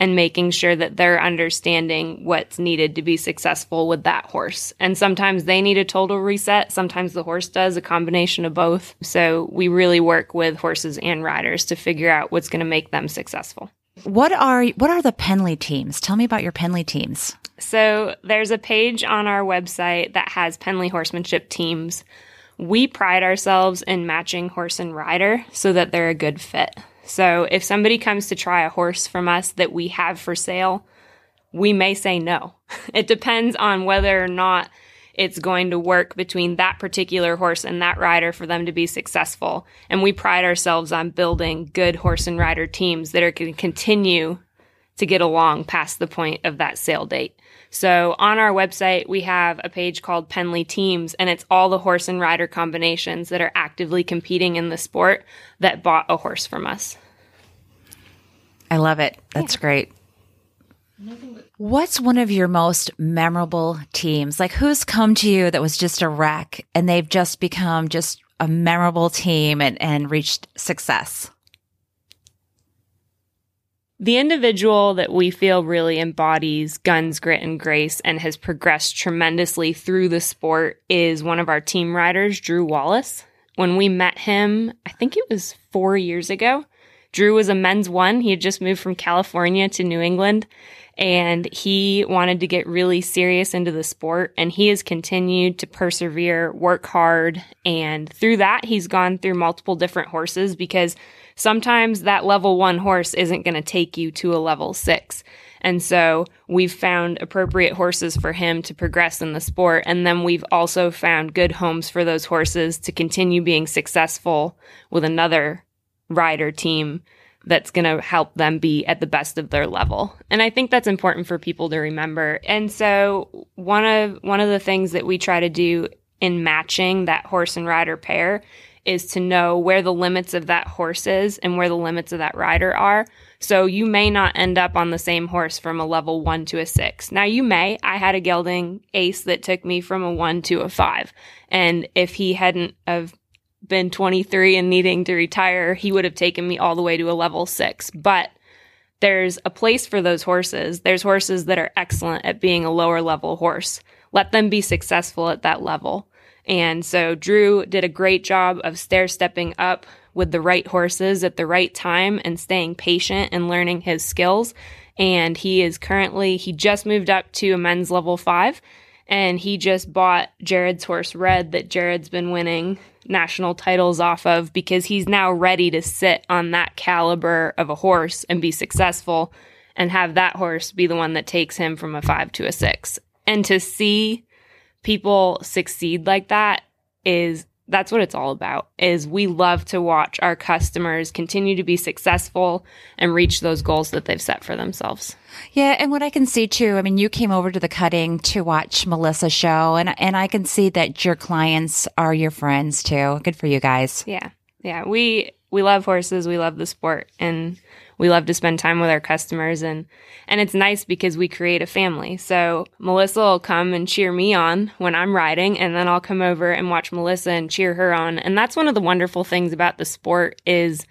and making sure that they're understanding what's needed to be successful with that horse. And sometimes they need a total reset, sometimes the horse does, a combination of both. So we really work with horses and riders to figure out what's going to make them successful. What are what are the Penley teams? Tell me about your Penley teams. So there's a page on our website that has Penley horsemanship teams. We pride ourselves in matching horse and rider so that they're a good fit. So if somebody comes to try a horse from us that we have for sale, we may say no. It depends on whether or not it's going to work between that particular horse and that rider for them to be successful. And we pride ourselves on building good horse and rider teams that are going to continue to get along past the point of that sale date. So on our website, we have a page called Penley Teams, and it's all the horse and rider combinations that are actively competing in the sport that bought a horse from us. I love it. That's yeah. great. What's one of your most memorable teams? Like who's come to you that was just a wreck and they've just become just a memorable team and, and reached success? The individual that we feel really embodies guns, grit, and grace and has progressed tremendously through the sport is one of our team riders, Drew Wallace. When we met him, I think it was four years ago, Drew was a men's one. He had just moved from California to New England and he wanted to get really serious into the sport and he has continued to persevere, work hard. And through that, he's gone through multiple different horses because sometimes that level one horse isn't going to take you to a level six. And so we've found appropriate horses for him to progress in the sport. And then we've also found good homes for those horses to continue being successful with another rider team that's going to help them be at the best of their level. And I think that's important for people to remember. And so one of one of the things that we try to do in matching that horse and rider pair is to know where the limits of that horse is and where the limits of that rider are. So you may not end up on the same horse from a level one to a six. Now you may. I had a gelding ace that took me from a one to a five. And if he hadn't have been 23 and needing to retire, he would have taken me all the way to a level six. But there's a place for those horses. There's horses that are excellent at being a lower level horse. Let them be successful at that level. And so Drew did a great job of stair stepping up with the right horses at the right time and staying patient and learning his skills. And he is currently, he just moved up to a men's level five and he just bought Jared's horse Red that Jared's been winning national titles off of because he's now ready to sit on that caliber of a horse and be successful and have that horse be the one that takes him from a 5 to a 6. And to see people succeed like that is that's what it's all about is we love to watch our customers continue to be successful and reach those goals that they've set for themselves. Yeah, and what I can see too, I mean, you came over to the cutting to watch Melissa show and and I can see that your clients are your friends too. Good for you guys. Yeah. Yeah, we we love horses, we love the sport and we love to spend time with our customers and and it's nice because we create a family. So Melissa will come and cheer me on when I'm riding and then I'll come over and watch Melissa and cheer her on. And that's one of the wonderful things about the sport is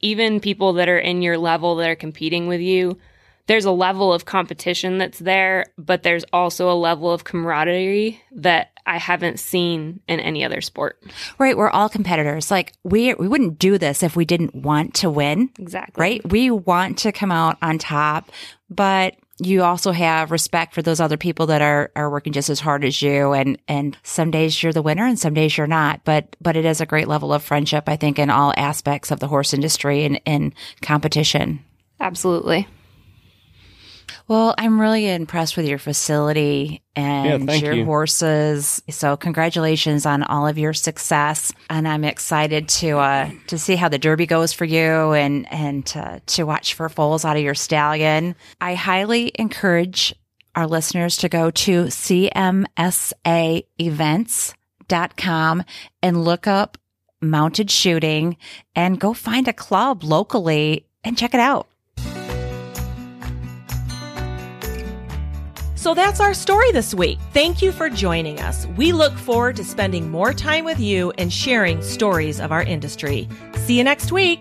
even people that are in your level that are competing with you, there's a level of competition that's there, but there's also a level of camaraderie that I haven't seen in any other sport. Right, we're all competitors. Like we we wouldn't do this if we didn't want to win. Exactly. Right? We want to come out on top, but you also have respect for those other people that are are working just as hard as you and and some days you're the winner and some days you're not but but it is a great level of friendship i think in all aspects of the horse industry and in competition absolutely well, I'm really impressed with your facility and yeah, your you. horses. So congratulations on all of your success. And I'm excited to uh, to see how the Derby goes for you and and to, to watch for foals out of your stallion. I highly encourage our listeners to go to cmsaevents.com and look up mounted shooting and go find a club locally and check it out. So that's our story this week. Thank you for joining us. We look forward to spending more time with you and sharing stories of our industry. See you next week.